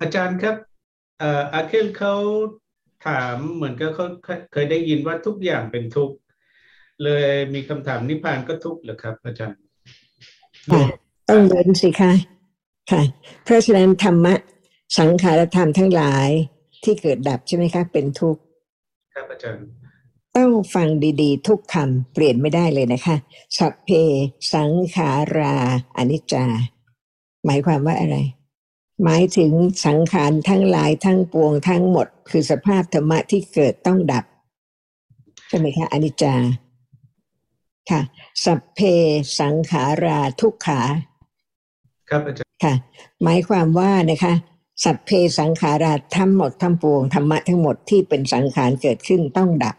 อาจารย์ครับเอ่ออาเคลเขาถามเหมือนกับเขาเคยได้ยินว่าทุกอย่างเป็นทุกข์เลยมีคำถามนิพพานก็ทุกข์เหรอครับ อาจารย์ค่ะต้องเว้นสิคะค่ะ เพราะฉะนั้นธรรมะสังขารธรรมทั้งหลายที่เกิดดับใช่ไหมคะเป็นทุกข์ครับอาจารย์ต้องฟังดีๆ ทุกคำเปลี่ยนไม่ได้เลยนะคะ สัพเพ สังขาราอนิจจา หมายความว่าอะไร หมายถึงสังขารทั้งหลายทั้งปวงทั้งหมด คือสภาพธรรมะที่เกิดต้องดับ ใช่ไหมคะอนิจจาค่ะสัพเพสังขาราทุกขา ครับอาจารย์ค่ะ หมายความว่านะคะ สัพเพสังขาราทั้งหมดทั้งปวงธรรมะทั้งหมดที่เป็นสังขารเกิดขึ้นต้องดับ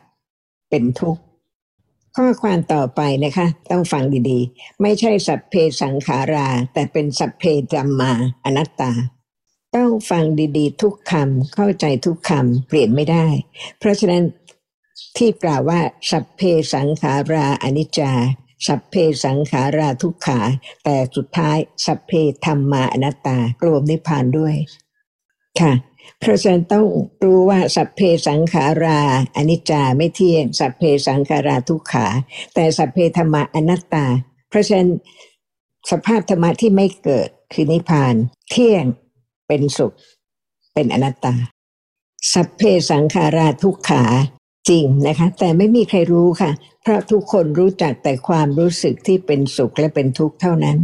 เป็นทุกข์ ข้อความต่อไปนะคะ ต้องฟังดีๆ ไม่ใช่สัพเพสังขารา แต่เป็นสัพเพธรรมาอนัตตา ต้องฟังดีๆ ทุกคำเข้าใจทุกคำเปลี่ยนไม่ได้ เพราะฉะนั้นที่กล่าวว่า สัพเพสังขาราอนิจจา สัพเพสังขาราทุกขา แต่สุดท้ายสัพเพธรรมาอนัตตารวมนิพพานด้วยค่ะ เพราะฉะนั้นต้องรู้ว่าสัพเพสังขาราอนิจจาไม่เที่ยง สัพเพสังขาราทุกขา แต่สัพเพธรรมาอนัตตา เพราะฉะนั้นสภาพธรรมะที่ไม่เกิดคือนิพพาน เที่ยงเป็นสุข เป็นอนัตตา สัพเพสังขาราทุกขาจริงนะคะ แต่ไม่มีใครรู้ค่ะ เพราะทุกคนรู้จักแต่ความรู้สึกที่เป็นสุขและเป็นทุกข์เท่านั้น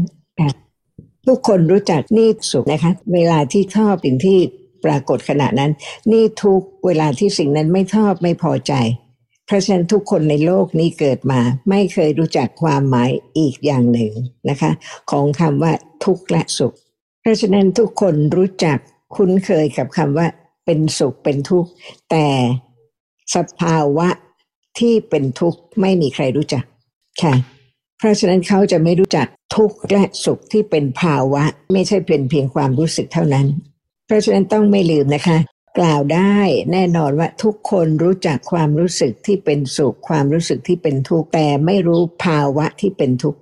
ทุกคนรู้จักนี่สุขนะคะ เวลาที่ชอบสิ่งที่ ปรากฏขณะนั้น นี่ทุกเวลาที่สิ่งนั้นไม่ชอบไม่พอใจ เพราะฉะนั้นทุกคนในโลกนี้เกิดมา ไม่เคยรู้จักความหมายอีกอย่างหนึ่งนะคะ ของคำว่าทุกข์และสุข เพราะฉะนั้นทุกคนรู้จักคุ้นเคยกับคำว่า เป็นสุขเป็นทุกข์ แต่สภาวะที่เป็นทุกข์ไม่มีใครรู้จักค่ะ เพราะฉะนั้นเขาจะไม่รู้จักทุกข์และสุขที่เป็นภาวะ ไม่ใช่เป็นเพียงความรู้สึกเท่านั้น เพราะฉะนั้นต้องไม่ลืมนะคะ กล่าวได้แน่นอนว่าทุกคนรู้จักความรู้สึกที่เป็นสุขความรู้สึกที่เป็นทุกข์แต่ไม่รู้ภาวะที่เป็นทุกข์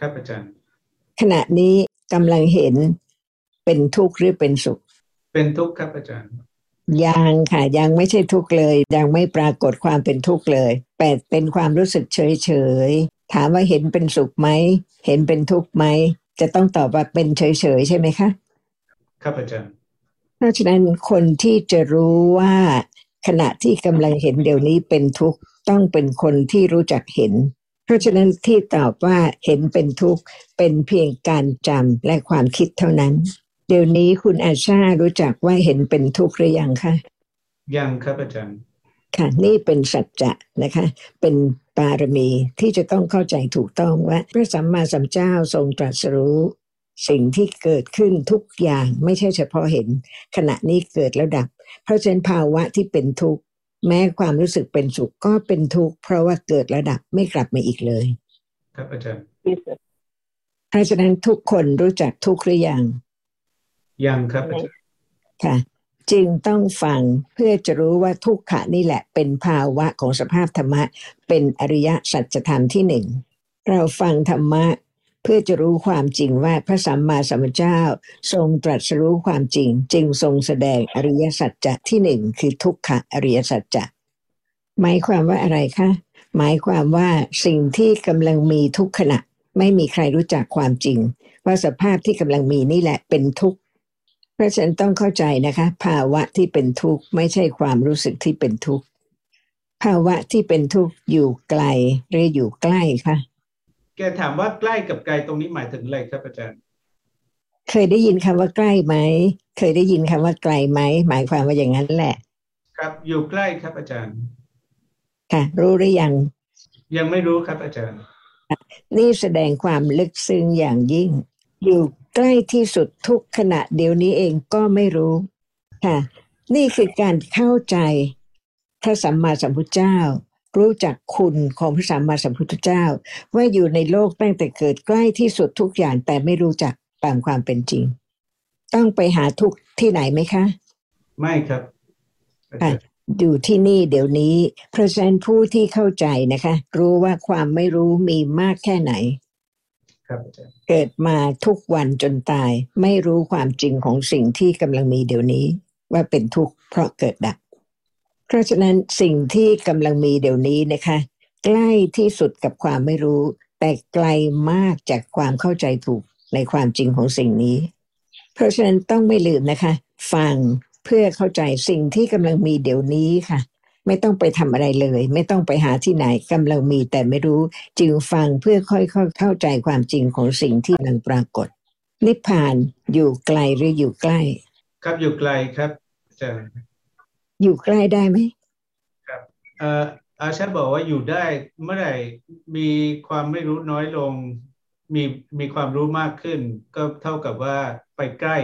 ครับอาจารย์ ขณะนี้กำลังเห็นเป็นทุกข์หรือเป็นสุข เป็นทุกข์ครับอาจารย์ยังค่ะยังไม่ใช่ทุกข์เลย ยังไม่ปรากฏความเป็นทุกข์เลยแต่เป็นความรู้สึกเฉยเฉยๆถามว่าเห็นเป็นสุขไหมเห็นเป็นทุกข์ไหมจะต้องตอบว่าเป็นเฉยเฉยๆใช่ไหมคะ ครับอาจารย์เพ ราะฉะนั้นคนที่จะรู้ว่าขณะที่กำลังเห็นเดี๋ยวนี้เป็นทุกข์ต้องเป็นคนที่รู้จักเห็น เพราะฉะนั้นที่ตอบว่าเห็นเป็นทุกข์เป็นเพียงการจำและความคิดเท่านั้น เดี๋ยวนี้คุณอาชารู้จักว่าเห็นเป็นทุกข์หรือยังคะยังครับอาจารย์ค่ะนี่เป็นสัจจะนะคะ เป็นปารมีที่จะต้องเข้าใจถูกต้องว่าพระสัมมาสัมพุทธเจ้าทรงตรัสรู้ สิ่งที่เกิดขึ้นทุกอย่างไม่ใช่เฉพาะเห็น ขณะนี้เกิดแล้วดับ เพราะฉะนั้นภาวะที่เป็นทุกข์แม้ความรู้สึกเป็นสุขก็เป็นทุกข์เพราะว่าเกิดแล้วดับไม่กลับมาอีกเลย ครับอาจารย์เพราะฉะนั้นทุกคนรู้จักทุกข์หรือยังยังครับอาจารย์ค่ะจึงต้องฟังเพื่อจะรู้ว่าทุกขะนี่แหละ เป็นภาวะของสภาพธรรมะ เป็นอริยสัจธรรมที่หนึ่งเราฟังธรรมะ เพื่อจะรู้ความจริงว่าพระสัมมาสัมพุทธเจ้า ทรงตรัสรู้ความจริง จึงทรงแสดงอริยสัจจะที่หนึ่งคือทุกขะอริยสัจจะหมายความว่าอะไรคะหมายความว่าสิ่งที่กำลังมีทุกขณะ ไม่มีใครรู้จักความจริง ว่าสภาพที่กำลังมีนี่แหละเป็นทุกข์เพราะฉะนั้นต้องเข้าใจนะคะ ภาวะที่เป็นทุกข์ไม่ใช่ความรู้สึกที่เป็นทุกข์ภาวะที่เป็นทุกข์อยู่ไกลหรืออยู่ใกล้คะ แกถามว่าใกล้กับไกลตรงนี้หมายถึงอะไรครับอาจารย์ เคยได้ยินคำว่าใกล้ไหม เคยได้ยินคำว่าไกลไหม หมายความว่าอย่างนั้นแหละ ครับอยู่ใกล้ครับอาจารย์ ค่ะ รู้หรือยัง ยังไม่รู้ครับอาจารย์ นี่แสดงความลึกซึ้งอย่างยิ่ง อยู่ใกล้ที่สุดทุกขณะเดี๋ยวนี้เองก็ไม่รู้ค่ะ นี่คือการเข้าใจพระสัมมาสัมพุทธเจ้า รู้จักคุณของพระสัมมาสัมพุทธเจ้า ว่าอยู่ในโลกตั้งแต่เกิดใกล้ที่สุดทุกอย่างแต่ไม่รู้จักตามความเป็นจริง ต้องไปหาทุกข์ที่ไหนไหมคะ ไม่ครับอาจารย์อยู่ที่นี่เดี๋ยวนี้เพราะฉะนั้นผู้ที่เข้าใจนะคะ รู้ว่าความไม่รู้มีมากแค่ไหนครับครับอาจารย์เกิดมาทุกวันจนตาย ไม่รู้ความจริงของสิ่งที่กำลังมีเดี๋ยวนี้ ว่าเป็นทุกข์เพราะเกิดดับ เพราะฉะนั้นสิ่งที่กำลังมีเดี๋ยวนี้นะคะ ใกล้ที่สุดกับความไม่รู้ แต่ไกลมากจากความเข้าใจถูกในความจริงของสิ่งนี้ เพราะฉะนั้นต้องไม่ลืมนะคะ ฟังเพื่อเข้าใจสิ่งที่กำลังมีเดี๋ยวนี้ค่ะ ไม่ต้องไปทำอะไรเลย ไม่ต้องไปหาที่ไหนกำลังมีแต่ไม่รู้ จึงฟังเพื่อค่อยๆเข้าใจความจริงของสิ่งที่กำลังปรากฏ นิพพานอยู่ไกลหรืออยู่ใกล้ ครับอยู่ไกลครับอาจารย์ อยู่ใกล้ได้ไหมเอ่ออาชาบอกว่าอยู่ได้เมื่อไหร่มีความไม่รู้น้อยลง มีมีความรู้มากขึ้น ก็เท่ากับว่าไปใกล้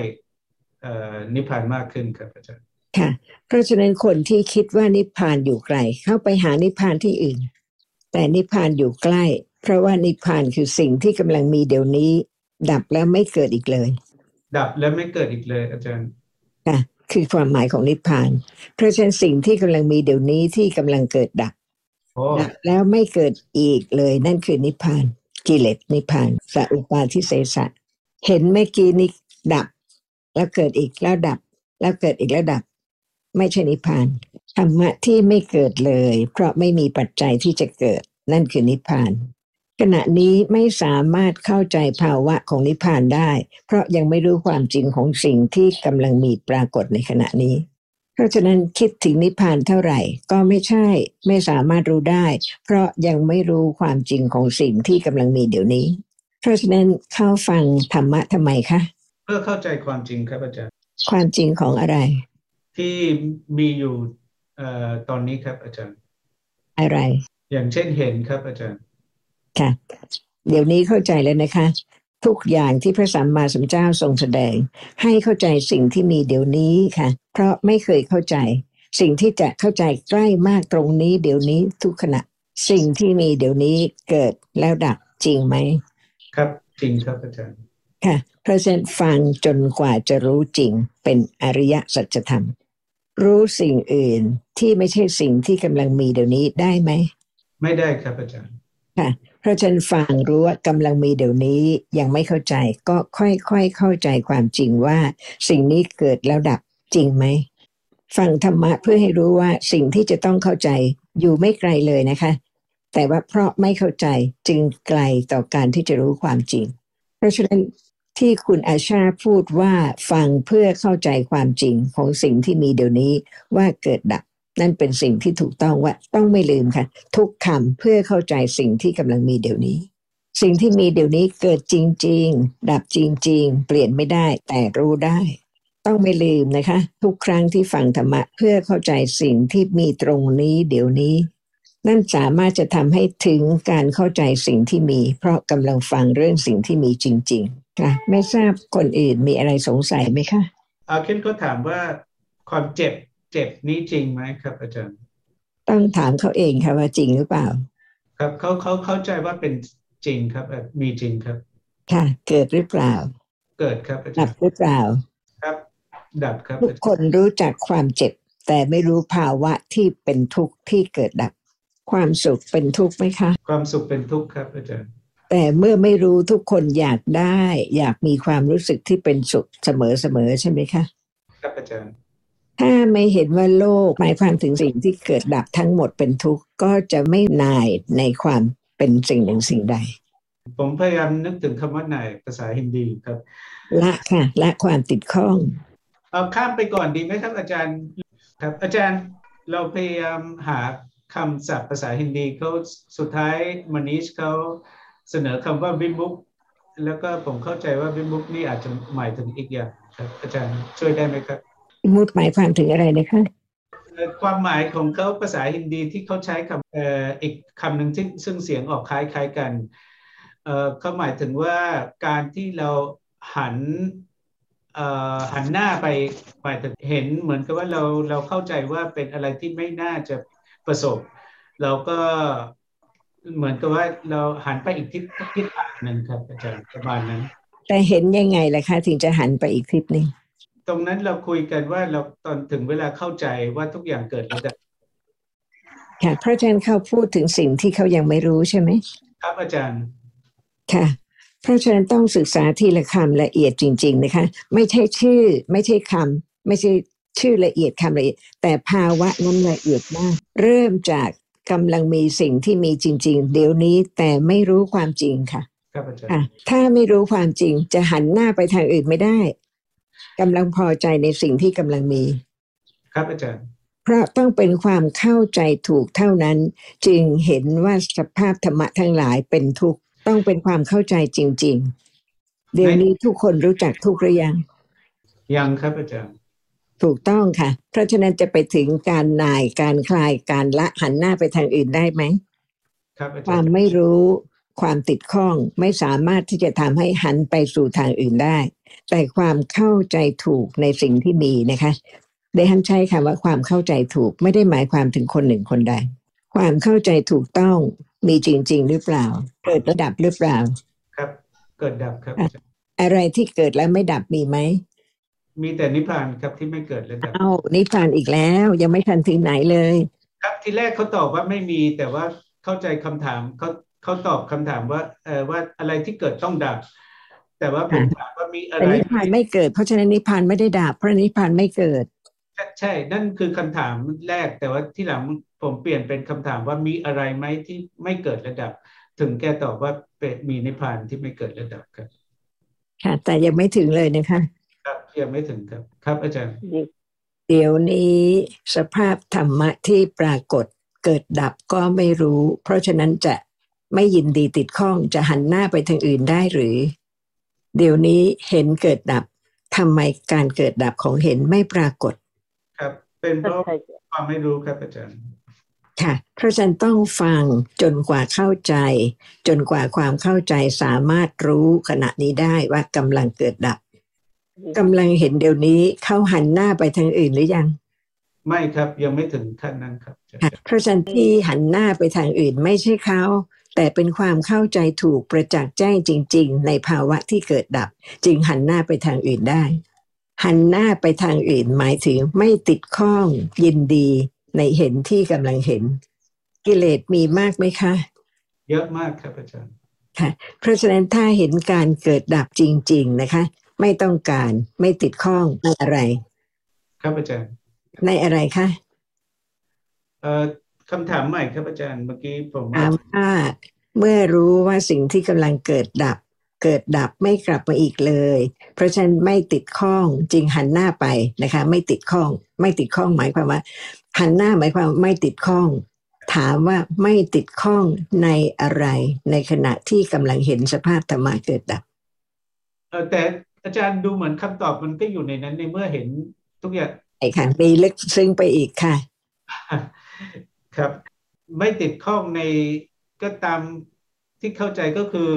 เอ่อนิพพานมากขึ้นครับอาจารย์ค่ะ เพราะฉะนั้นคนที่คิดว่านิพพานอยู่ไกล เข้าไปหานิพพานที่อื่น แต่นิพพานอยู่ใกล้ เพราะว่านิพพานคือสิ่งที่กำลังมีเดี๋ยวนี้ ดับแล้วไม่เกิดอีกเลย ดับแล้วไม่เกิดอีกเลย อาจารย์ค่ะ คือความหมายของนิพพาน เพราะฉะนั้นสิ่งที่กำลังมีเดี๋ยวนี้ที่กำลังเกิดดับโอ้ดับแล้วไม่เกิดอีกเลยนั่นคือนิพพาน กิเลสนิพพานสัอุปาทิเสสะเห็นเมื่อกี้นี้ดับ แล้วเกิดอีกแล้วดับ แล้วเกิดอีกแล้วดับ ไม่ใช่นิพพานธรรมะที่ไม่เกิดเลย เพราะไม่มีปัจจัยที่จะเกิดนั่นคือนิพพาน ขณะนี้ไม่สามารถเข้าใจภาวะของนิพพานได้ เพราะยังไม่รู้ความจริงของสิ่งที่กำลังมีปรากฏในขณะนี้ เพราะฉะนั้นคิดถึงนิพพานเท่าไหร่ ก็ไม่ใช่ไม่สามารถรู้ได้ เพราะยังไม่รู้ความจริงของสิ่งที่กำลังมีเดี๋ยวนี้ เพราะฉะนั้นเข้าฟังธรรมะทำไมคะเพื่อเข้าใจความจริงครับอาจารย์ ความจริงของอะไร ที่มีอยู่เอ่อตอนนี้ครับอาจารย์ อะไร อย่างเช่นเห็นครับอาจารย์ ค่ะ เดี๋ยวนี้เข้าใจแล้วนะคะ ทุกอย่างที่พระสัมมาสัมพุทธเจ้าทรงแสดง ให้เข้าใจสิ่งที่มีเดี๋ยวนี้ค่ะ เพราะไม่เคยเข้าใจ สิ่งที่จะเข้าใจใกล้มากตรงนี้ เดี๋ยวนี้ทุกขณะ สิ่งที่มีเดี๋ยวนี้เกิดแล้วดับจริงไหมครับจริงครับอาจารย์ค่ะเพราะฉะนั้นฟังจนกว่าจะรู้จริงเป็นอริยสัจธรรม รู้สิ่งอื่นที่ไม่ใช่สิ่งที่กำลังมีเดี๋ยวนี้ได้ไหม ไม่ได้ครับอาจารย์ ค่ะเพราะฉันฟังรู้ว่ากำลังมีเดี๋ยวนี้ยังไม่เข้าใจ ก็ค่อยๆเข้าใจความจริงว่า สิ่งนี้เกิดแล้วดับจริงไหมฟังธรรมะเพื่อให้รู้ว่าสิ่งที่จะต้องเข้าใจอยู่ไม่ไกลเลยนะคะ แต่ว่าเพราะไม่เข้าใจจึงไกลต่อการที่จะรู้ความจริง เพราะฉะนั้นที่คุณอาชาพูดว่าฟังเพื่อเข้าใจความจริงของสิ่งที่มีเดี๋ยวนี้ว่าเกิดดับ นั่นเป็นสิ่งที่ถูกต้องว่าต้องไม่ลืมค่ะ ทุกคำเพื่อเข้าใจสิ่งที่กำลังมีเดี๋ยวนี้ สิ่งที่มีเดี๋ยวนี้เกิดจริง ๆ ดับจริง ๆ เปลี่ยนไม่ได้แต่รู้ได้ ต้องไม่ลืมนะคะ ทุกครั้งที่ฟังธรรมะ เพื่อเข้าใจสิ่งที่มีตรงนี้เดี๋ยวนี้ นั่นสามารถจะทำให้ถึงการเข้าใจสิ่งที่มี เพราะกำลังฟังเรื่องสิ่งที่มีจริง ๆ ค่ะ ไม่ทราบคนอื่นมีอะไรสงสัยไหมคะอาเคนก็ถามว่าความเจ็บ เจ็บนี้จริงไหมครับ อาจารย์ ต้องถามเขาเองค่ะว่าจริงหรือเปล่า ครับเขาเขาเข้าใจว่าเป็นจริงครับเอ่อมีจริงครับ ค่ะ เกิดหรือเปล่า เกิดครับอาดัจาบรย์หรือเปล่า ครับ ดับครับทุกคนรู้จักความเจ็บ แต่ไม่รู้ภาวะที่เป็นทุกข์ที่เกิดดับ ความสุขเป็นทุกข์ไหมคะ ความสุขเป็นทุกข์ครับ อาจารย์แต่เมื่อไม่รู้ทุกคนอยากได้ อยากมีความรู้สึกที่เป็นสุขเสมอๆใช่ไหมคะ ครับอาจารย์ ถ้าไม่เห็นว่าโลกหมายความถึงสิ่งที่เกิดดับทั้งหมดเป็นทุกข์ก็จะไม่นายในความเป็นสิ่งหนึ่งสิ่งใด ผมพยายามนึกถึงคำว่าไหนภาษาฮินดีครับ ละค่ะละความติดข้อง เอาข้ามไปก่อนดีไหมครับอาจารย์ครับ อาจารย์เราพยายามหาคำศัพท์ภาษาฮินดีเขาสุดท้ายมานิชเขาเสนอคำว่าวิมุกแล้วก็ผมเข้าใจว่าวิมุกนี่อาจจะหมายถึงอีกอย่างครับอาจารย์ช่วยได้ไหมครับ มุดหมายความถึงอะไรนะคะเอ่อความหมายของเขาภาษาฮินดีที่เขาใช้คำเอ่ออีกคำหนึ่งที่ซึ่งเสียงออกคล้ายๆกันเอ่อเขาหมายถึงว่าการที่เราหันเอ่อหันหน้าไปหมายถึงเห็นเหมือนกับว่าเราเราเข้าใจว่าเป็นอะไรที่ไม่น่าจะประสบ เราก็เหมือนกับว่าเราหันไปอีกทิศทิศทางหนึ่งครับอาจารย์ประมาณนั้น แต่เห็นยังไงล่ะคะถึงจะหันไปอีกทิศหนึ่ง ตรงนั้นเราคุยกันว่าเราตอนถึงเวลาเข้าใจว่าทุกอย่างเกิดแล้วดับค่ะเพราะฉะนั้นเขาพูดถึงสิ่งที่เขายังไม่รู้ใช่ไหมครับอาจารย์ค่ะเพราะฉะนั้นต้องศึกษาทีละคำละเอียดจริง ๆ นะคะ ไม่ใช่ชื่อ ไม่ใช่คำไม่ใช่ชื่อละเอียดคำละเอียด แต่ภาวะนั้นละเอียดมาก เริ่มจากกำลังมีสิ่งที่มีจริง ๆ เดี๋ยวนี้แต่ไม่รู้ความจริงค่ะครับอาจารย์ค่ะถ้าไม่รู้ความจริงจะหันหน้าไปทางอื่นไม่ได้ กำลังพอใจในสิ่งที่กำลังมี ครับอาจารย์เพราะต้องเป็นความเข้าใจถูกเท่านั้น จึงเห็นว่าสภาพธรรมะทั้งหลายเป็นทุกข์ต้องเป็นความเข้าใจจริง ๆ เดี๋ยวนี้ทุกคนรู้จักทุกข์หรือยัง ยังครับอาจารย์ถูกต้องค่ะ เพราะฉะนั้นจะไปถึงการนายการคลายการละหันหน้าไปทางอื่นได้ไหมครับอาคจาวารมย์ไม่รู้ความติดข้องไม่สามารถที่จะทำให้หันไปสู่ทางอื่นได้ แต่ความเข้าใจถูกในสิ่งที่มีนะคะเดฮันใช้คำว่าความเข้าใจถูกไม่ได้หมายความถึงคนหนึ่งคนใด ความเข้าใจถูกต้องมีจริง ๆ หรือเปล่า เกิดระดับหรือเปล่า ครับ เกิดดับครับอาจารย์อะไรที่เกิดแล้วไม่ดับมีไหมมีแต่นิพพานครับที่ไม่เกิดและดับเอ้านิพพานอีกแล้ว ยังไม่ทันถึงไหนเลย ครับที่แรกเขาตอบว่าไม่มีแต่ว่าเข้าใจคำถามเขาเขาตอบคำถามว่าเออว่าอะไรที่เกิดต้องดับ แต่ว่าผมถามว่า มีอะแต่ไรนิพพานไม่เกิด เพราะฉะนั้นนิพพานไม่ได้ดับเพราะนิพพานไม่เกิด ใช่ใช่นั่นคือคำถามแรกแต่ว่าที่หลังผมเปลี่ยนเป็นคำถามว่ามีอะไรไหมที่ไม่เกิดระดับ ถึงแกตอบว่าเป็นมีนิพพานที่ไม่เกิดระดับครับ ค่ะ แต่ยังไม่ถึงเลยนะคะ ครับยังไม่ถึงครับ ครับ อาจารย์ เดี๋ยวนี้สภาพธรรมะที่ปรากฏเกิดดับก็ไม่รู้ เพราะฉะนั้นจะไม่ยินดีติดข้องจะหันหน้าไปทางอื่นได้หรือ เดี๋ยวนี้เห็นเกิดดับทำไมการเกิดดับของเห็นไม่ปรากฏ ครับ เป็นเพราะความไม่รู้ครับอาจารย์ค่ะเพราะฉะนั้นต้องฟังจนกว่าเข้าใจ จนกว่าความเข้าใจสามารถรู้ขณะนี้ได้ว่ากำลังเกิดดับกำลังเห็นเดี๋ยวนี้เขาหันหน้าไปทางอื่นหรือยัง ไม่ครับยังไม่ถึงขั้นนั้นครับอาจารย์ค่ะเพราะฉะนั้นที่หันหน้าไปทางอื่นไม่ใช่เขา แต่เป็นความเข้าใจถูกประจักษ์แจ้งจริง ๆ ในภาวะที่เกิดดับ จึงหันหน้าไปทางอื่นได้ หันหน้าไปทางอื่นหมายถึงไม่ติดข้องยินดีในเห็นที่กำลังเห็น กิเลสมีมากไหมคะ เยอะมากครับอาจารย์ค่ะ เพราะฉะนั้นถ้าเห็นการเกิดดับจริง ๆนะคะ ไม่ต้องการไม่ติดข้องในอะไร ครับอาจารย์ ในอะไรคะเอ่อ คำถามใหม่ครับอาจารย์เมื่อกี้ผมถามว่าเมื่อรู้ว่าสิ่งที่กำลังเกิดดับ เกิดดับไม่กลับมาอีกเลย เพราะฉะนั้นไม่ติดข้องจึงหันหน้าไปนะคะ ไม่ติดข้อง ไม่ติดข้องหมายความว่า หันหน้าหมายความว่าไม่ติดข้อง ถามว่าไม่ติดข้องในอะไร ในขณะที่กำลังเห็นสภาพธรรมะเกิดดับเออแต่อาจารย์ดูเหมือนคำตอบมันก็อยู่ในนั้นในเมื่อเห็นทุกอย่างไอ้ค่ะมีลึกซึ้งไปอีกค่ะ ครับ ไม่ติดข้องในก็ตามที่เข้าใจก็คือ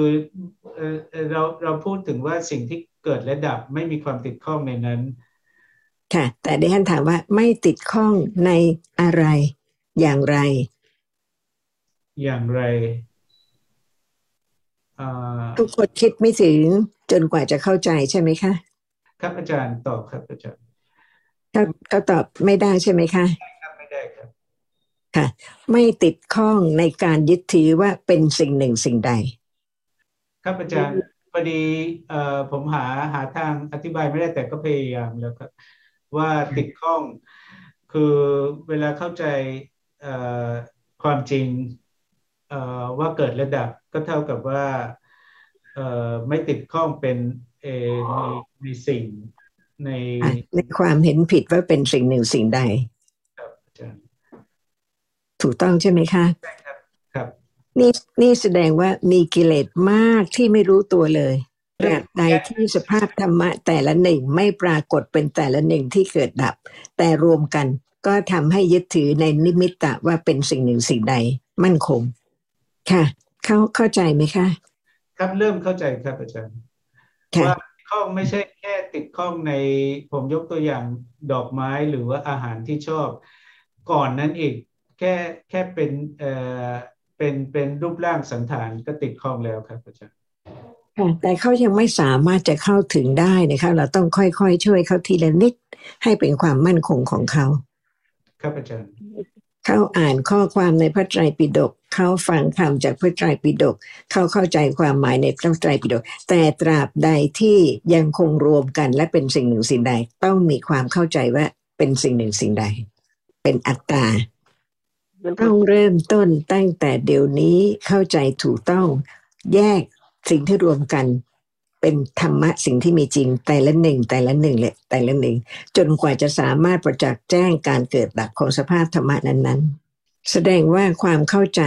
เออเอ่อเราเราพูดถึงว่าสิ่งที่เกิดและดับไม่มีความติดข้องในนั้น ค่ะ แต่ดิฉันถามว่าไม่ติดข้องในอะไรอย่างไร อย่างไรอ่าทุกคนคิดไม่ถึงจนกว่าจะเข้าใจใช่ไหมคะ ครับอาจารย์ตอบครับอาจารย์ถ้าเขาตอบไม่ได้ใช่ไหมคะ ครับไม่ได้ครับ ค่ะ ไม่ติดข้องในการยึดถือว่าเป็นสิ่งหนึ่งสิ่งใด ครับอาจารย์พอดีเอ่อผมหาหาทางอธิบายไม่ได้แต่ก็พยายามแล้วครับว่าติดข้อง คือเวลาเข้าใจเอ่อความจริงเอ่อว่าเกิดระดับก็เท่ากับว่าเอ่อไม่ติดข้องเป็นเออในในสิ่งในในความเห็นผิดว่าเป็นสิ่งหนึ่งสิ่งใด ครับอาจารย์ ถูกต้องใช่ไหมคะครับ นี่นี่แสดงว่ามีกิเลสมากที่ไม่รู้ตัวเลยตราบใดที่สภาพธรรมะแต่ละหนึ่งไม่ปรากฏเป็นแต่ละหนึ่งที่เกิดดับ แต่รวมกันก็ทำให้ยึดถือในนิมิตตะว่าเป็นสิ่งหนึ่งสิ่งใดมั่นคง ค่ะ เข้าเข้าใจไหมคะ ครับเริ่มเข้าใจครับอาจารย์ค่ะว่าข้องไม่ใช่แค่ติดข้องในผมยกตัวอย่างดอกไม้หรือว่าอาหารที่ชอบ ก่อนนั้นอีก แค่แค่เป็นเอ่อเป็นเป็นรูปร่างสันฐานก็ติดข้องแล้วครับอาจารย์ค่ะแต่เขายังไม่สามารถจะเข้าถึงได้นะคะเราต้องค่อยๆ ช่วยเขาทีละนิดให้เป็นความมั่นคงของเขา ครับอาจารย์เขาอ่านข้อความในพระไตรปิฎกเขาฟังคำจากพระไตรปิฎกเขาเข้าใจความหมายในพระไตรปิฎกแต่ตราบใดที่ยังคงรวมกันและเป็นสิ่งหนึ่งสิ่งใด ต้องมีความเข้าใจว่าเป็นสิ่งหนึ่งสิ่งใด เป็นอัตตา ต้องเริ่มต้นตั้งแต่เดี๋ยวนี้เข้าใจถูกต้องแยกสิ่งที่รวมกัน เป็นธรรมะสิ่งที่มีจริงแต่ละหนึ่งแต่ละหนึ่งเลยแต่ละหนึ่ง จนกว่าจะสามารถประจักษ์แจ้งการเกิดดับของสภาพธรรมะนั้นๆ แสดงว่าความเข้าใจ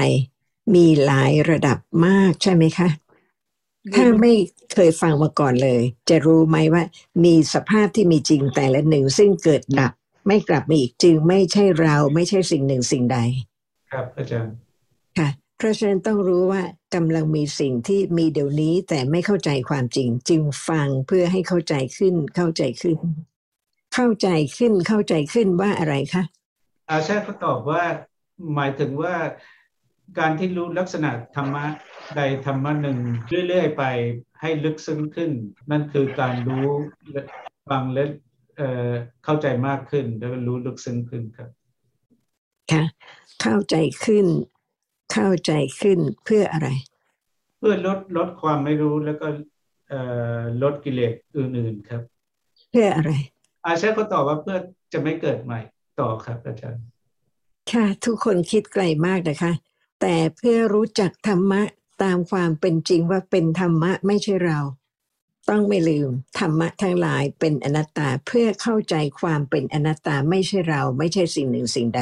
มีหลายระดับมากใช่ไหมคะ ถ้าไม่เคยฟังมาก่อนเลย จะรู้ไหมว่า มีสภาพที่มีจริงแต่ละหนึ่งซึ่งเกิดดับ ไม่กลับมาอีกจึงไม่ใช่เราไม่ใช่สิ่งหนึ่งสิ่งใด ครับอาจารย์ค่ะเพราะฉะนั้นต้องรู้ว่ากำลังมีสิ่งที่มีเดี๋ยวนี้แต่ไม่เข้าใจความจริง จึงฟังเพื่อให้เข้าใจขึ้นเข้าใจขึ้น เข้าใจขึ้นเข้าใจขึ้นว่าอะไรคะอาชาเขาตอบว่าหมายถึงว่าการที่รู้ลักษณะธรรมะใดธรรมะหนึ่งเรื่อยๆไปให้ลึกซึ้งขึ้น นั่นคือการรู้ฟังและ เข้าใจมากขึ้นแล้วรู้ลึกซึ้งขึ้นครับค่ะเข้าใจขึ้น เข้าใจขึ้นเพื่ออะไร เพื่อลดลดความไม่รู้แล้วก็ลดกิเลสอื่นๆครับ เพื่ออะไร อาชาก็ตอบว่าเพื่อจะไม่เกิดใหม่ต่อครับอาจารย์ ค่ะ ทุกคนคิดไกลมากนะคะ แต่เพื่อรู้จักธรรมะตามความเป็นจริงว่าเป็นธรรมะไม่ใช่เรา ต้องไม่ลืม ธรรมะทั้งหลายเป็นอนัตตาเพื่อเข้าใจความเป็นอนัตตาไม่ใช่เราไม่ใช่สิ่งหนึ่งสิ่งใด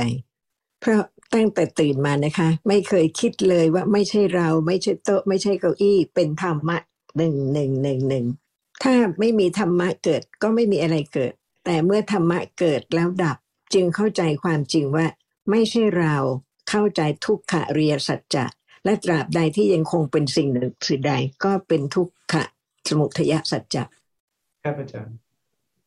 เพราะตั้งแต่ตื่นมานะคะ ไม่เคยคิดเลยว่าไม่ใช่เราไม่ใช่โต๊ะ ไม่ใช่เก้าอี้ เป็นธรรมะหนึ่งหนึ่งหนึ่งหนึ่งถ้าไม่มีธรรมะเกิดก็ไม่มีอะไรเกิด แต่เมื่อธรรมะเกิดแล้วดับ จึงเข้าใจความจริงว่า ไม่ใช่เราเข้าใจทุกขะเรียสัจจะและตราบใดที่ยังคงเป็นสิ่งหนึ่งสิ่งใดก็เป็นทุกขะ สมุทยสัจจะครับอาจารย์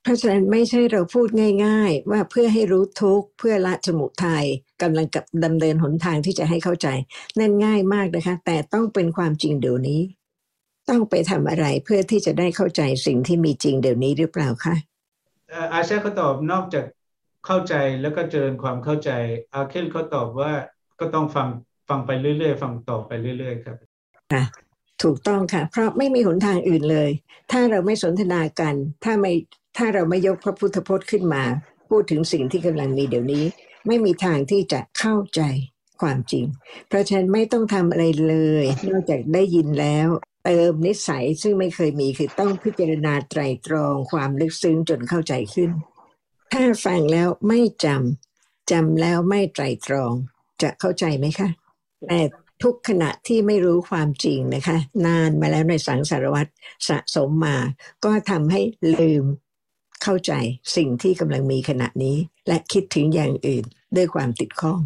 ราะฉะนั้นไม่ใช่เราพูดง่าย ๆ ว่าเพื่อให้รู้ทุกเพื่อละสมุทัยกำลังกับดำเนินหนทางที่จะให้เข้าใจนั่นง่ายมากนะคะ แต่ต้องเป็นความจริงเดี๋ยวนี้ ต้องไปทำอะไรเพื่อที่จะได้เข้าใจสิ่งที่มีจริงเดี๋ยวนี้หรือเปล่าคะอาเช่เขาตอบนอกจากเข้าใจแล้วก็เจริญความเข้าใจ อาเคลเขาตอบว่าก็ต้องฟังฟังไปเรื่อยๆ ฟังต่อไปเรื่อย ๆ ครับค่ะ ถูกต้องค่ะ เพราะไม่มีหนทางอื่นเลย ถ้าเราไม่สนทนากัน ถ้าไม่ถ้าเราไม่ยกพระพุทธพจน์ขึ้นมา พูดถึงสิ่งที่กำลังมีเดี๋ยวนี้ ไม่มีทางที่จะเข้าใจความจริง เพราะฉะนั้นไม่ต้องทำอะไรเลย นอกจากได้ยินแล้วเติมนิสัยซึ่งไม่เคยมีคือต้องพิจารณาไตรตรองความลึกซึ้งจนเข้าใจขึ้น ถ้าฟังแล้วไม่จำจำแล้วไม่ไตรตรองจะเข้าใจไหมคะแต่ ทุกขณะที่ไม่รู้ความจริงนะคะ นานมาแล้วในสังสารวัตรสะสมมา ก็ทำให้ลืมเข้าใจสิ่งที่กำลังมีขณะนี้ และคิดถึงอย่างอื่นด้วยความติดข้อง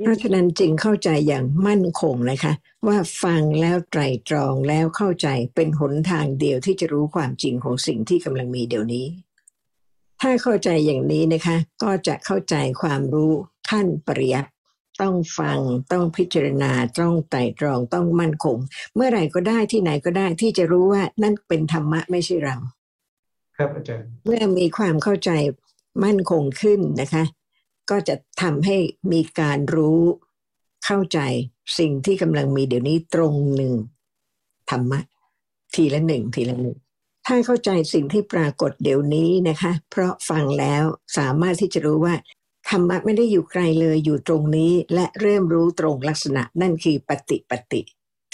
เพราะฉะนั้นจึงเข้าใจอย่างมั่นคงนะคะ ว่าฟังแล้วไตรตรองแล้วเข้าใจเป็นหนทางเดียวที่จะรู้ความจริงของสิ่งที่กำลังมีเดี๋ยวนี้ ถ้าเข้าใจอย่างนี้นะคะ ก็จะเข้าใจความรู้ขั้นปริยัติ ต้องฟังต้องพิจารณาต้องไตรตรองต้องมั่นคง เมื่อไหร่ก็ได้ที่ไหนก็ได้ที่จะรู้ว่านั่นเป็นธรรมะไม่ใช่เรา ครับอาจารย์ เมื่อมีความเข้าใจมั่นคงขึ้นนะคะ ก็จะทำให้มีการรู้เข้าใจสิ่งที่กำลังมีเดี๋ยวนี้ตรงหนึ่งธรรมะ ทีละหนึ่งทีละหนึ่งถ้าเข้าใจสิ่งที่ปรากฏเดี๋ยวนี้นะคะ เพราะฟังแล้วสามารถที่จะรู้ว่า ธรรมะไม่ได้อยู่ไกลเลยอยู่ตรงนี้และเริ่มรู้ตรงลักษณะนั่นคือปฏิปฏิ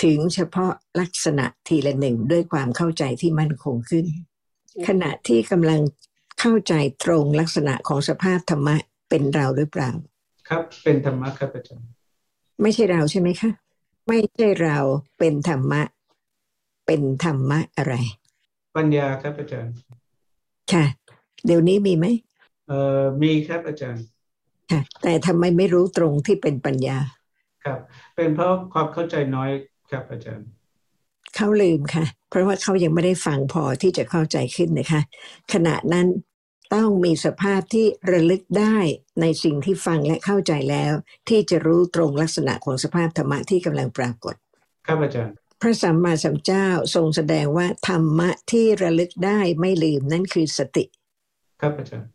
ถึงเฉพาะลักษณะทีละหนึ่งด้วยความเข้าใจที่มั่นคงขึ้น ขณะที่กำลังเข้าใจตรงลักษณะของสภาพธรรมะเป็นเราหรือเปล่า ครับเป็นธรรมะครับอาจารย์ไม่ใช่เราใช่ไหมคะ ไม่ใช่เราเป็นธรรมะ เป็นธรรมะอะไร ปัญญาครับอาจารย์ ค่ะ เดี๋ยวนี้มีไหมเอ่อมีครับอาจารย์ ค่ะแต่ทำไมไม่รู้ตรงที่เป็นปัญญา ครับ เป็นเพราะความเข้าใจน้อยครับอาจารย์เขาลืมค่ะ เพราะว่าเขายังไม่ได้ฟังพอที่จะเข้าใจขึ้นนะคะ ขณะนั้นต้องมีสภาพที่ระลึกได้ในสิ่งที่ฟังและเข้าใจแล้ว ที่จะรู้ตรงลักษณะของสภาพธรรมะที่กำลังปรากฏ ครับอาจารย์ พระสัมมาสัมพุทธเจ้าทรงแสดงว่าธรรมะที่ระลึกได้ไม่ลืมนั่นคือสติ ครับอาจารย์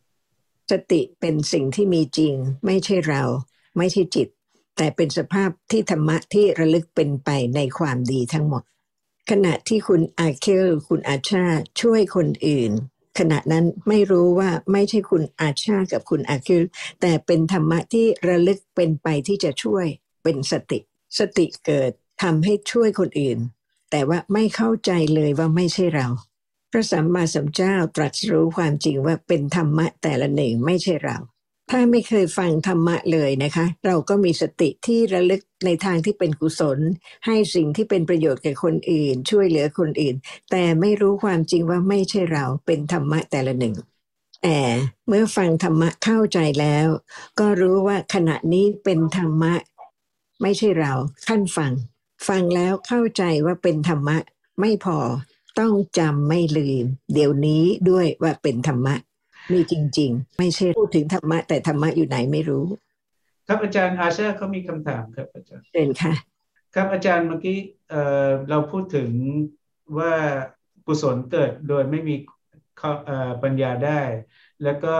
สติเป็นสิ่งที่มีจริง ไม่ใช่เรา ไม่ใช่จิต แต่เป็นสภาพที่ธรรมะที่ระลึกเป็นไปในความดีทั้งหมด ขณะที่คุณอาเคลคุณอาชาช่วยคนอื่น ขณะนั้นไม่รู้ว่าไม่ใช่คุณอาชากับคุณอาเคลแต่เป็นธรรมะที่ระลึกเป็นไปที่จะช่วยเป็นสติ สติเกิดทำให้ช่วยคนอื่น แต่ว่าไม่เข้าใจเลยว่าไม่ใช่เรา ระสัมมาสัมพุทธเจ้าตรัสรู้ความจริงว่าเป็นธรรมะแต่ละหนึ่งไม่ใช่เรา ถ้าไม่เคยฟังธรรมะเลยนะคะ เราก็มีสติที่ระลึกในทางที่เป็นกุศล ให้สิ่งที่เป็นประโยชน์แก่คนอื่น ช่วยเหลือคนอื่น แต่ไม่รู้ความจริงว่าไม่ใช่เราเป็นธรรมะแต่ละหนึ่งแต่เมื่อฟังธรรมะเข้าใจแล้ว ก็รู้ว่าขณะนี้เป็นธรรมะ ไม่ใช่เราขั้นฟัง ฟังแล้วเข้าใจว่าเป็นธรรมะไม่พอ ต้องจำไม่ลืม เดี๋ยวนี้ด้วยว่าเป็นธรรมะมีจริง ๆ ไม่ใช่พูดถึงธรรมะ แต่ธรรมะอยู่ไหนไม่รู้ ครับอาจารย์อาชาเขามีคำถามครับอาจารย์เชิญค่ะ ครับอาจารย์เมื่อกี้เอ่อเราพูดถึงว่ากุศลเกิดโดยไม่มีเข้าเอ่อปัญญาได้ แล้วก็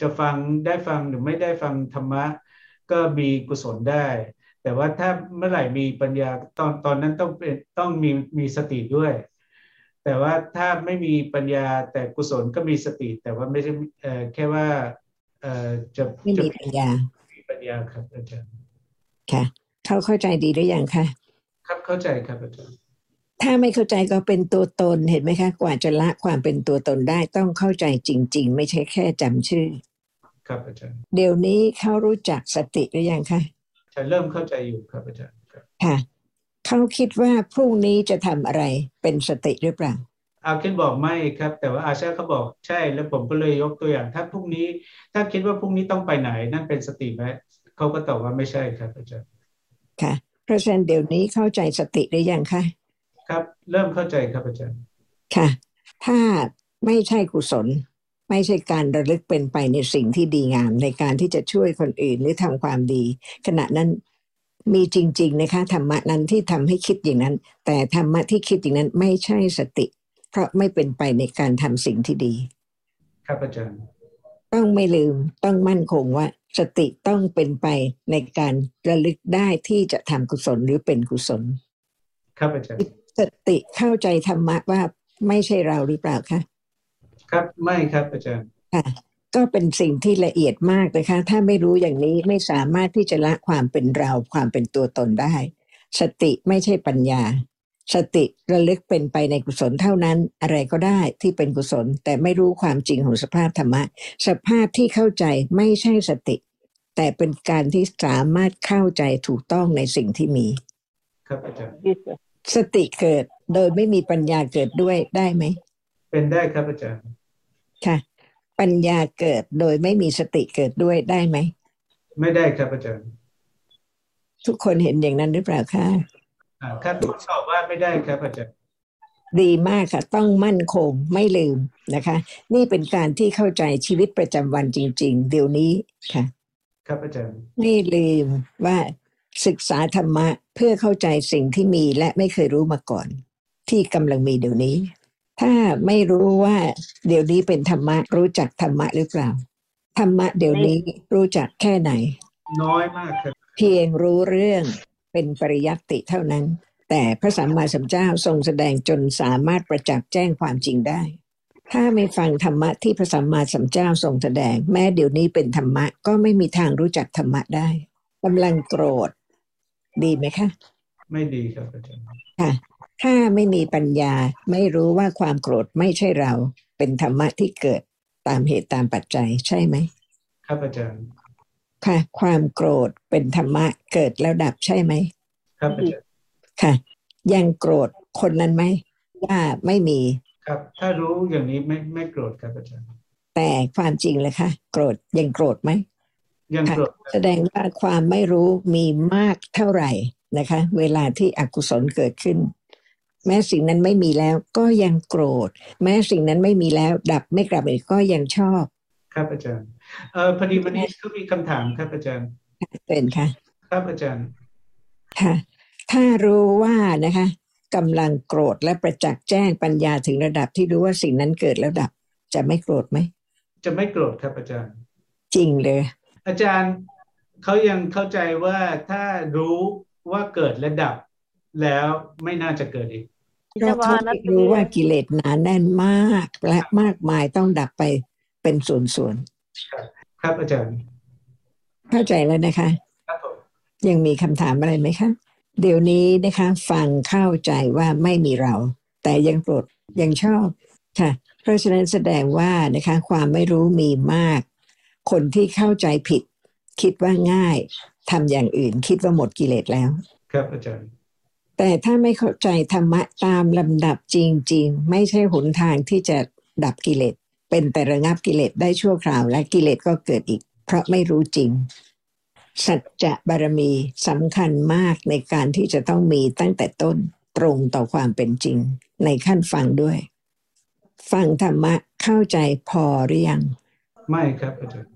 จะฟังได้ฟังหรือไม่ได้ฟังธรรมะ ก็มีกุศลได้ แต่ว่าถ้าเมื่อไหร่มีปัญญาตอนตอนนั้นต้องเป็นต้องมีมีสติด้วย แต่ว่าถ้าไม่มีปัญญาแต่กุศลก็มีสติ แต่ว่าไม่ใช่เอ่อแค่ว่าเอ่อจะไม่จะมีปัญญามีปัญญาครับอาจารย์ค่ะ เขาเข้าใจดีหรือยังคะครับเข้าใจครับอาจารย์ถ้าไม่เข้าใจก็เป็นตัวตนเห็นไหมคะ กว่าจะละความเป็นตัวตนได้ต้องเข้าใจจริง ๆ ไม่ใช่แค่จำชื่อ ครับอาจารย์เดี๋ยวนี้เขารู้จักสติหรือยังคะฉันเริ่มเข้าใจอยู่ครับอาจารย์ครับค่ะ เขาคิดว่าพรุ่งนี้จะทำอะไรเป็นสติหรือเปล่าอาคิดบอกไม่ครับ แต่ว่าอาชาเขาบอกใช่ แล้วผมก็เลยยกตัวอย่าง ถ้าพรุ่งนี้ ถ้าคิดว่าพรุ่งนี้ต้องไปไหน นั่นเป็นสติไหมเขาก็ตอบว่าไม่ใช่ครับอาจารย์ค่ะเพราะฉะนั้นเดี๋ยวนี้เข้าใจสติหรือยังคะครับ เริ่มเข้าใจครับอาจารย์ค่ะ ถ้าไม่ใช่กุศล ไม่ใช่การระลึกเป็นไปในสิ่งที่ดีงามในการที่จะช่วยคนอื่นหรือทำความดี ขณะนั้น มีจริง ๆ นะคะธรรมะนั้นที่ทำให้คิดอย่างนั้น แต่ธรรมะที่คิดอย่างนั้นไม่ใช่สติ เพราะไม่เป็นไปในการทำสิ่งที่ดี ครับอาจารย์ ต้องไม่ลืมต้องมั่นคงว่า สติต้องเป็นไปในการระลึกได้ที่จะทำกุศลหรือเป็นกุศล ครับอาจารย์สติเข้าใจธรรมะว่าไม่ใช่เราหรือเปล่าคะครับไม่ครับอาจารย์ค่ะ ก็เป็นสิ่งที่ละเอียดมากนะคะ ถ้าไม่รู้อย่างนี้ไม่สามารถที่จะละความเป็นเราความเป็นตัวตนได้ สติไม่ใช่ปัญญา สติระลึกเป็นไปในกุศลเท่านั้น อะไรก็ได้ที่เป็นกุศล แต่ไม่รู้ความจริงของสภาพธรรมะ สภาพที่เข้าใจไม่ใช่สติ แต่เป็นการที่สามารถเข้าใจถูกต้องในสิ่งที่มี ครับอาจารย์สติเกิดโดยไม่มีปัญญาเกิดด้วยได้ไหม เป็นได้ครับอาจารย์ค่ะ ปัญญาเกิดโดยไม่มีสติเกิดด้วยได้ไหม ไม่ได้ครับอาจารย์ ทุกคนเห็นอย่างนั้นหรือเปล่าคะอ่าครับตอบว่าไม่ได้ครับอาจารย์ดีมากค่ะ ต้องมั่นคงไม่ลืมนะคะ นี่เป็นการที่เข้าใจชีวิตประจำวันจริง ๆ เดี๋ยวนี้ค่ะ ครับอาจารย์ไม่ลืมว่าศึกษาธรรมะเพื่อเข้าใจสิ่งที่มีและไม่เคยรู้มาก่อน ที่กำลังมีเดี๋ยวนี้ ถ้าไม่รู้ว่าเดี๋ยวนี้เป็นธรรมะรู้จักธรรมะหรือเปล่า ธรรมะเดี๋ยวนี้รู้จักแค่ไหน น้อยมากครับเพียงรู้เรื่องเป็นปริยัติเท่านั้น แต่พระสัมมาสัมพุทธเจ้าทรงแสดงจนสามารถประจักษ์แจ้งความจริงได้ ถ้าไม่ฟังธรรมะที่พระสัมมาสัมพุทธเจ้าทรงแสดง แม้เดี๋ยวนี้เป็นธรรมะก็ไม่มีทางรู้จักธรรมะได้กำลังโกรธ ดีไหมคะ ไม่ดีครับอาจารย์ค่ะ ถ้าไม่มีปัญญาไม่รู้ว่าความโกรธไม่ใช่เรา เป็นธรรมะที่เกิดตามเหตุตามปัจจัยใช่ไหมครับอาจารย์ค่ะ ความโกรธเป็นธรรมะเกิดแล้วดับใช่ไหมครับอาจารย์ค่ะ ยังโกรธคนนั้นไหมว่าไม่มีครับ ถ้ารู้อย่างนี้ไม่ไม่โกรธครับอาจารย์แต่ความจริงเลยค่ะ โกรธยังโกรธไหมยังค่ะโกรธแสดงว่าความไม่รู้มีมากเท่าไหร่นะคะ เวลาที่อกุศลเกิดขึ้น แม้สิ่งนั้นไม่มีแล้วก็ยังโกรธ แม้สิ่งนั้นไม่มีแล้วดับไม่กลับอีกก็ยังชอบ ครับอาจารย์เอ่อพอดีวันนี้ก็มีคำถามครับอาจารย์เป็นค่ะ ครับอาจารย์ค่ะ ถ้ารู้ว่านะคะกำลังโกรธและประจักษ์แจ้งปัญญาถึงระดับที่รู้ว่าสิ่งนั้นเกิดแล้วดับ จะไม่โกรธไหม จะไม่โกรธครับอาจารย์ จริงเลย อาจารย์เขายังเข้าใจว่าถ้ารู้ว่าเกิดและดับ แล้วไม่น่าจะเกิดอีกเพราะเขาไม่รู้ว่ากิเลสหนาแน่นมาก และมากมายต้องดับไปเป็นส่วนครับอาจารย์ๆเข้าใจแล้วนะคะครับผมยังมีคำถามอะไรไหมคะเดี๋ยวนี้นะคะ ฟังเข้าใจว่าไม่มีเรา แต่ยังโปรดยังชอบค่ะ เพราะฉะนั้นแสดงว่านะคะ ความไม่รู้มีมาก คนที่เข้าใจผิด คิดว่าง่ายทำอย่างอื่นคิดว่าหมดกิเลสแล้ว ครับอาจารย์ แต่ถ้าไม่เข้าใจธรรมะตามลำดับจริง ๆ ไม่ใช่หนทางที่จะดับกิเลสเป็นแต่ระงับกิเลสได้ชั่วคราว และกิเลสก็เกิดอีก เพราะไม่รู้จริง สัจจะบารมีสำคัญมากในการที่จะต้องมีตั้งแต่ต้นตรงต่อความเป็นจริง ในขั้นฟังด้วย ฟังธรรมะเข้าใจพอหรือยัง ไม่ครับอาจารย์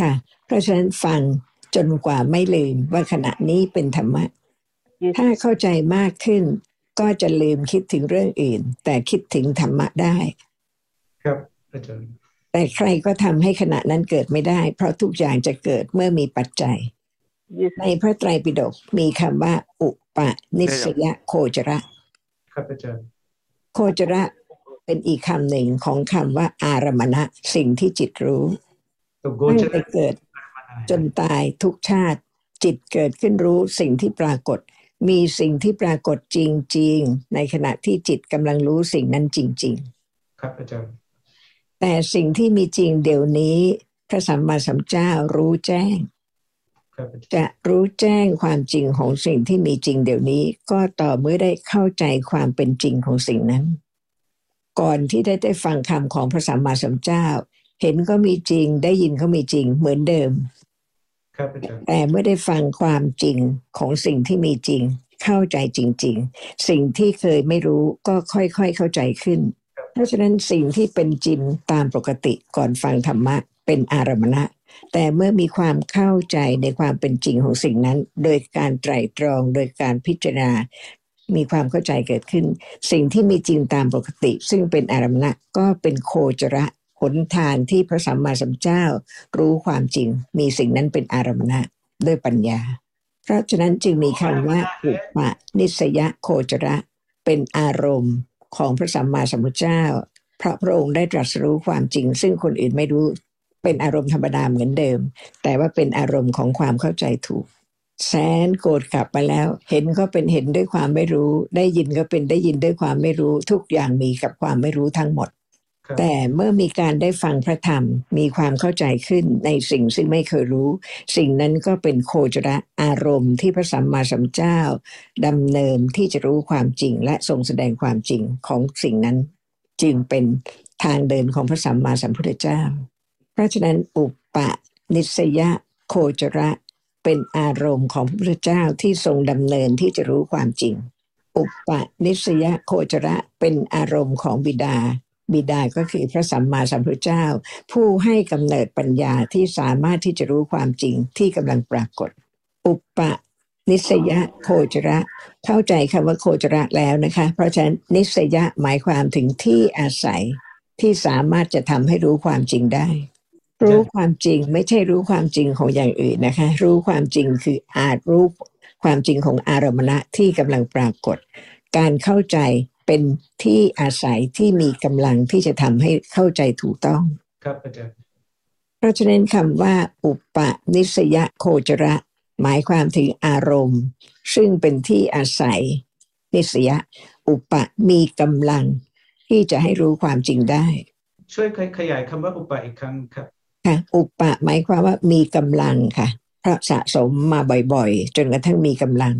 ค่ะ เพราะฉะนั้นฟังจนกว่าไม่ลืมว่าขณะนี้เป็นธรรมะ ถ้าเข้าใจมากขึ้น ก็จะลืมคิดถึงเรื่องอื่น แต่คิดถึงธรรมะได้ ครับอาจารย์แต่ใครก็ทำให้ขณะนั้นเกิดไม่ได้ เพราะทุกอย่างจะเกิดเมื่อมีปัจจัย ในพระไตรปิฎกมีคำว่า อุปนิสยโคจระ ครับอาจารย์โคจระเป็นอีกคำหนึ่งของคำว่า อารมณะ สิ่งที่จิตรู้ตัวโกตั้งจะแต่เกิดจนตายทุกชาติ จิตเกิดขึ้นรู้สิ่งที่ปรากฏ มีสิ่งที่ปรากฏจริง ๆ ในขณะที่จิตกำลังรู้สิ่งนั้นจริงครับอาจารย์ๆแต่สิ่งที่มีจริงเดี๋ยวนี้พระสัมมาสัมพุทธเจ้ารู้แจ้งครับอาจารย์จะรู้แจ้งความจริงของสิ่งที่มีจริงเดี๋ยวนี้ ก็ต่อเมื่อได้เข้าใจความเป็นจริงของสิ่งนั้น ก่อนที่ได้ได้ฟังคำของพระสัมมาสัมพุทธเจ้า เห็นก็มีจริงได้ยินก็มีจริงเหมือนเดิม แต่เมื่อได้ฟังความจริงของสิ่งที่มีจริง เข้าใจจริง ๆ สิ่งที่เคยไม่รู้ก็ค่อยๆเข้าใจขึ้น เพราะฉะนั้นสิ่งที่เป็นจริงตามปกติก่อนฟังธรรมะเป็นอารมณะแต่เมื่อมีความเข้าใจในความเป็นจริงของสิ่งนั้น โดยการไตร่ตรอง โดยการพิจารณา มีความเข้าใจเกิดขึ้น สิ่งที่มีจริงตามปกติ ซึ่งเป็นอารมณะก็เป็นโคจระ หนทางที่พระสัมมาสัมพุทธเจ้ารู้ความจริง มีสิ่งนั้นเป็นอารมณะด้วยปัญญา เพราะฉะนั้นจึงมีคำว่าอุปนิสยโคจระ เป็นอารมณ์ของพระสัมมาสัมพุทธเจ้า เพราะพระองค์ได้ตรัสรู้ความจริง ซึ่งคนอื่นไม่รู้เป็นอารมณ์ธรรมดาเหมือนเดิม แต่ว่าเป็นอารมณ์ของความเข้าใจถูก แสนโกรธกลับมาแล้ว เห็นก็เป็นเห็นด้วยความไม่รู้ ได้ยินก็เป็นได้ยินด้วยความไม่รู้ ทุกอย่างมีกับความไม่รู้ทั้งหมด แต่เมื่อมีการได้ฟังพระธรรมมีความเข้าใจขึ้นในสิ่งซึ่งไม่เคยรู้ สิ่งนั้นก็เป็นโคจระอารมณ์ที่พระสัมมาสัมพุทธเจ้าดำเนินที่จะรู้ความจริงและทรงแสดงความจริงของสิ่งนั้น จึงเป็นทางเดินของพระสัมมาสัมพุทธเจ้า เพราะฉะนั้นอุปปะนิสยโคจระเป็นอารมณ์ของพระพุทธเจ้าที่ทรงดำเนินที่จะรู้ความจริง อุปนิสยโคจระเป็นอารมณ์ของบิดา บิดาก็คือพระสัมมาสัมพุทธเจ้า ผู้ให้กำเนิดปัญญาที่สามารถที่จะรู้ความจริงที่กำลังปรากฏ อุปนิสยโคจระ เข้าใจคำว่าโคจระแล้วนะคะ เพราะฉะนั้นนิสยะหมายความถึงที่อาศัยที่สามารถจะทำให้รู้ความจริงได้ รู้ความจริงไม่ใช่รู้ความจริงของอย่างอื่นนะคะ รู้ความจริงคืออาจรู้ความจริงของอารมณะที่กำลังปรากฏ การเข้าใจ เป็นที่อาศัยที่มีกำลังที่จะทำให้เข้าใจถูกต้อง ครับอาจารย์เพราะฉะนั้นคำว่าอุปนิสยโคจระ หมายความถึงอารมณ์ ซึ่งเป็นที่อาศัยนิสยะ อุปะมีกำลัง ที่จะให้รู้ความจริงได้ ช่วยขยายคำว่าอุปะอีกครั้งครับค่ะอุปะหมายความว่ามีกำลังค่ะ เพราะสะสมมาบ่อยๆ จนกระทั่งมีกำลัง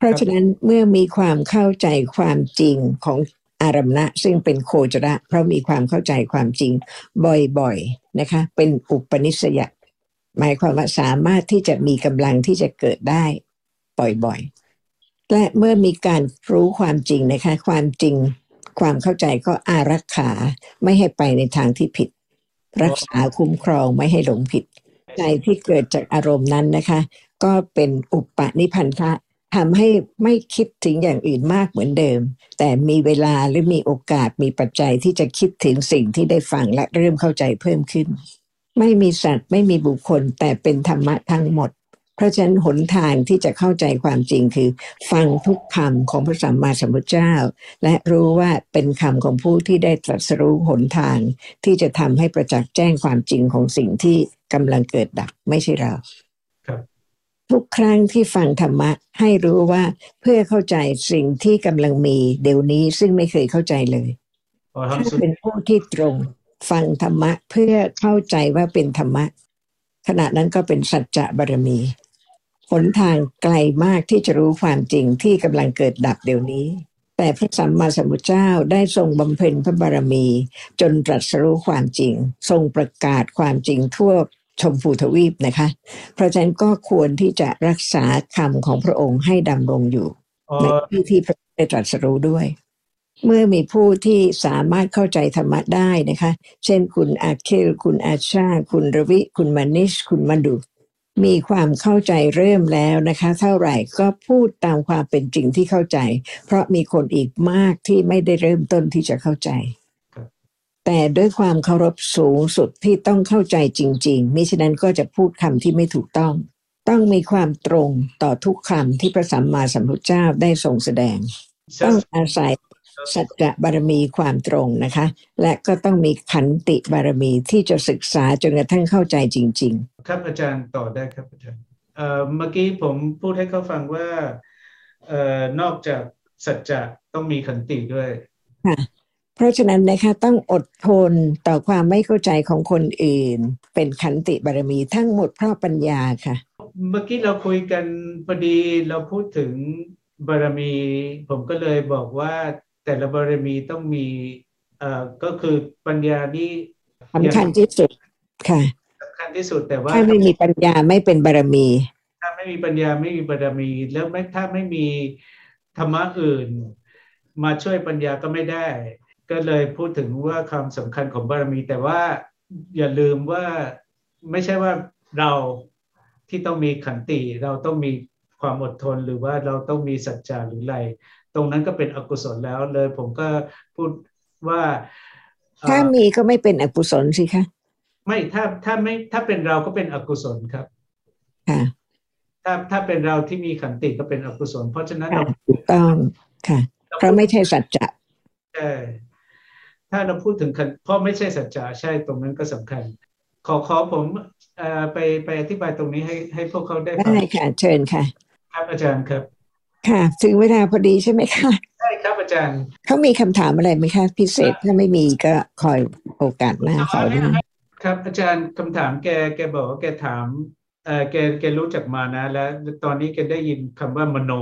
เพราะฉะนั้นเมื่อมีความเข้าใจความจริงของอารมณะซึ่งเป็นโคจระ เพราะมีความเข้าใจความจริงบ่อยๆนะคะ เป็นอุปนิสยหมายความว่าสามารถที่จะมีกำลังที่จะเกิดได้บ่อยๆ และเมื่อมีการรู้ความจริงนะคะ ความจริงความเข้าใจก็อารักขาไม่ให้ไปในทางที่ผิด รักษาคุ้มครองไม่ให้หลงผิด ใจที่เกิดจากอารมณ์นั้นนะคะ ก็เป็นอุปนิพันธะ ทำให้ไม่คิดถึงอย่างอื่นมากเหมือนเดิม แต่มีเวลาหรือมีโอกาสมีปัจจัยที่จะคิดถึงสิ่งที่ได้ฟังและเริ่มเข้าใจเพิ่มขึ้น ไม่มีสัตว์ไม่มีบุคคลแต่เป็นธรรมะทั้งหมด เพราะฉะนั้นหนทางที่จะเข้าใจความจริงคือ ฟังทุกคำของพระสัมมาสัมพุทธเจ้า และรู้ว่าเป็นคำของผู้ที่ได้ตรัสรู้หนทาง ที่จะทำให้ประจักษ์แจ้งความจริงของสิ่งที่กำลังเกิดดับไม่ใช่เรา ทุกครั้งที่ฟังธรรมะให้รู้ว่าเพื่อเข้าใจสิ่งที่กำลังมีเดี๋ยวนี้ซึ่งไม่เคยเข้าใจเลยพอถ้าทำสุดเป็นผู้ที่ตรงฟังธรรมะเพื่อเข้าใจว่าเป็นธรรมะ ขณะนั้นก็เป็นสัจจะบารมีหนทางไกลมากที่จะรู้ความจริงที่กำลังเกิดดับเดี๋ยวนี้ แต่พระสัมมาสัมพุทธเจ้าได้ทรงบำเพ็ญพระบารมี จนตรัสรู้ความจริง ทรงประกาศความจริงทั่ว ชมพูทวีปนะคะ เพราะฉะนั้นก็ควรที่จะรักษาคำของพระองค์ให้ดำรงอยู่อ๋อในที่ที่พระองค์ได้ตรัสรู้ด้วย เมื่อมีผู้ที่สามารถเข้าใจธรรมะได้นะคะ เช่นคุณอาเคลคุณอาชา คุณรวิ คุณมานิช คุณมาดุมีความเข้าใจเริ่มแล้วนะคะ เท่าไหร่ก็พูดตามความเป็นจริงที่เข้าใจ เพราะมีคนอีกมากที่ไม่ได้เริ่มต้นที่จะเข้าใจ แต่ด้วยความเคารพสูงสุดที่ต้องเข้าใจจริง ๆ มิฉะนั้นก็จะพูดคำที่ไม่ถูกต้อง ต้องมีความตรงต่อทุกคำที่พระสัมมาสัมพุทธเจ้าได้ทรงแสดง ต้องอาศัยสัจจะบารมีความตรงนะคะ และก็ต้องมีขันติบารมีที่จะศึกษาจนกระทั่งเข้าใจจริงครับอาจารย์ต่อได้ครับอาจารย์เอ่อเมื่อกี้ผมพูดให้เขาฟังว่าเอ่อนอกจากสัจจะต้องมีขันติด้วยๆค่ะ เพราะฉะนั้นนะคะต้องอดทนต่อความไม่เข้าใจของคนอื่น เป็นขันติบารมีทั้งหมดเพราะปัญญาค่ะ เมื่อกี้เราคุยกันพอดีเราพูดถึงบารมี ผมก็เลยบอกว่าแต่ละบารมีต้องมีเอ่อก็คือปัญญานี่สำคัญที่สุดค่ะสำคัญที่สุดแต่ว่าถ้าไม่มีปัญญาไม่เป็นบารมี ถ้าไม่มีปัญญาไม่มีบารมี แล้วไม่ถ้าไม่มีธรรมะอื่น มาช่วยปัญญาก็ไม่ได้ ก็เลยพูดถึงว่าความสำคัญของบารมี แต่ว่าอย่าลืมว่าไม่ใช่ว่าเราที่ต้องมีขันติ เราต้องมีความอดทนหรือว่าเราต้องมีสัจจะหรืออะไร ตรงนั้นก็เป็นอกุศลแล้วเลย ผมก็พูดว่าเอ่อถ้ามีก็ไม่เป็นอกุศลสิคะไม่ถ้าถ้าไม่ถ้าเป็นเราก็เป็นอกุศลครับค่ะถ้าถ้าเป็นเราที่มีขันติก็เป็นอกุศล เพราะฉะนั้นค่ะเราถูกต้องค่ะเพราะไม่ใช่สัจจะใช่ ถ้าเราพูดถึงขันเพราะไม่ใช่สัจจะใช่ตรงนั้นก็สำคัญ ขอขอผมเอ่อไปไปอธิบายตรงนี้ให้ให้พวกเขาได้ฟัได้งค่ะเชิญค่ะ ครับอาจารย์ครับ ค่ะถึงเวลาพอดีใช่ไหมคะใช่ครับอาจารย์เขามีคำถามอะไรไหมคะพิเศษถ้าไม่มีก็คอยโอกาสหน้าขอได้ครับ อาจารย์คำถามแกแกบอกว่าแกถามเอ่อแกแกรู้จักมานะ แล้วตอนนี้แกได้ยินคำว่ามโน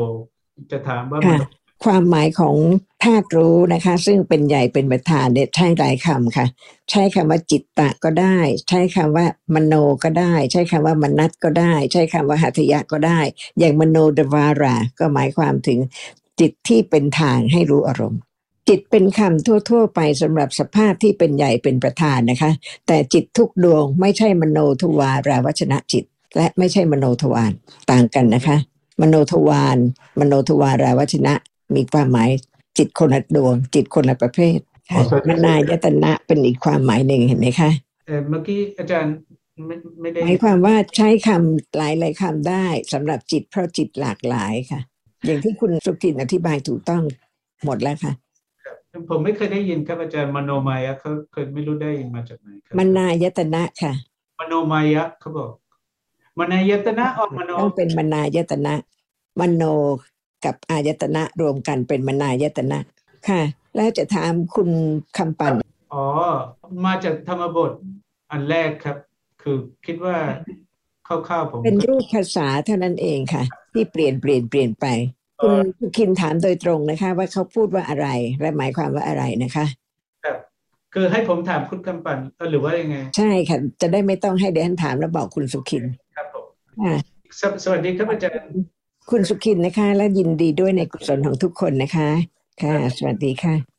จะถามว่ามค่ะโน ความหมายของธาตุรู้นะคะ ซึ่งเป็นใหญ่เป็นประธานเนี่ยใช้หลายคำค่ะ ใช้คำว่าจิตตะก็ได้ ใช้คำว่ามโนก็ได้ ใช้คำว่ามนัตก็ได้ ใช้คำว่าหัตยะก็ได้ อย่างมโนดวารา ก็หมายความถึงจิตที่เป็นทางให้รู้อารมณ์ จิตเป็นคำทั่ว ๆ ไปสำหรับสภาพที่เป็นใหญ่เป็นประธานนะคะ แต่จิตทุกดวงไม่ใช่มโนทวาราวัชนะจิต และไม่ใช่มโนทวารต่างกันนะคะมโนทวารมโนทวาราวัชนะ มีความหมายจิตคนละดวง จิตคนละประเภทค่ะมนายตนะเป็นอีกความหมายหนึ่งเห็นไหมคะเอ่อเมื่อกี้อาจารย์ไม่ไม่ได้หมายความว่าใช้คำหลายหลายๆคำได้สำหรับจิตเพราะจิตหลากหลายค่ะ อย่างที่คุณสุกินอธิบายถูกต้องหมดแล้วค่ะผมไม่เคยได้ยินครับอาจารย์มโนมายะเขาเคยไม่รู้ได้ยินมาจากไหนครับมนายตนะค่ะ มโนมายะเขาบอกมนายตนะออกมโนต้องเป็นมนายตนะ มโน กับอายตนะรวมกันเป็นมนายตนะค่ะ แล้วจะถามคุณคำปั่นอ๋อ มาจากธรรมบทอันแรกครับ คือคิดว่าคร่าวๆผมเป็นก็รูปภาษาเท่านั้นเองค่ะ ที่เปลี่ยนเปลี่ยนเปลี่ยนไปคุณสุคินถามโดยตรงนะคะ ว่าเขาพูดว่าอะไร และหมายความว่าอะไรนะคะครับคือให้ผมถามคุณคำปันเออหรือว่ายังไง ใช่ค่ะ จะได้ไม่ต้องให้เดนถามแล้วบอกคุณสุขินครับผมค่ะสวสวัสดีครับอาจารย์ คุณสุขินนะคะ และยินดีด้วยในกุศลของทุกคนนะคะ ค่ะ สวัสดีค่ะ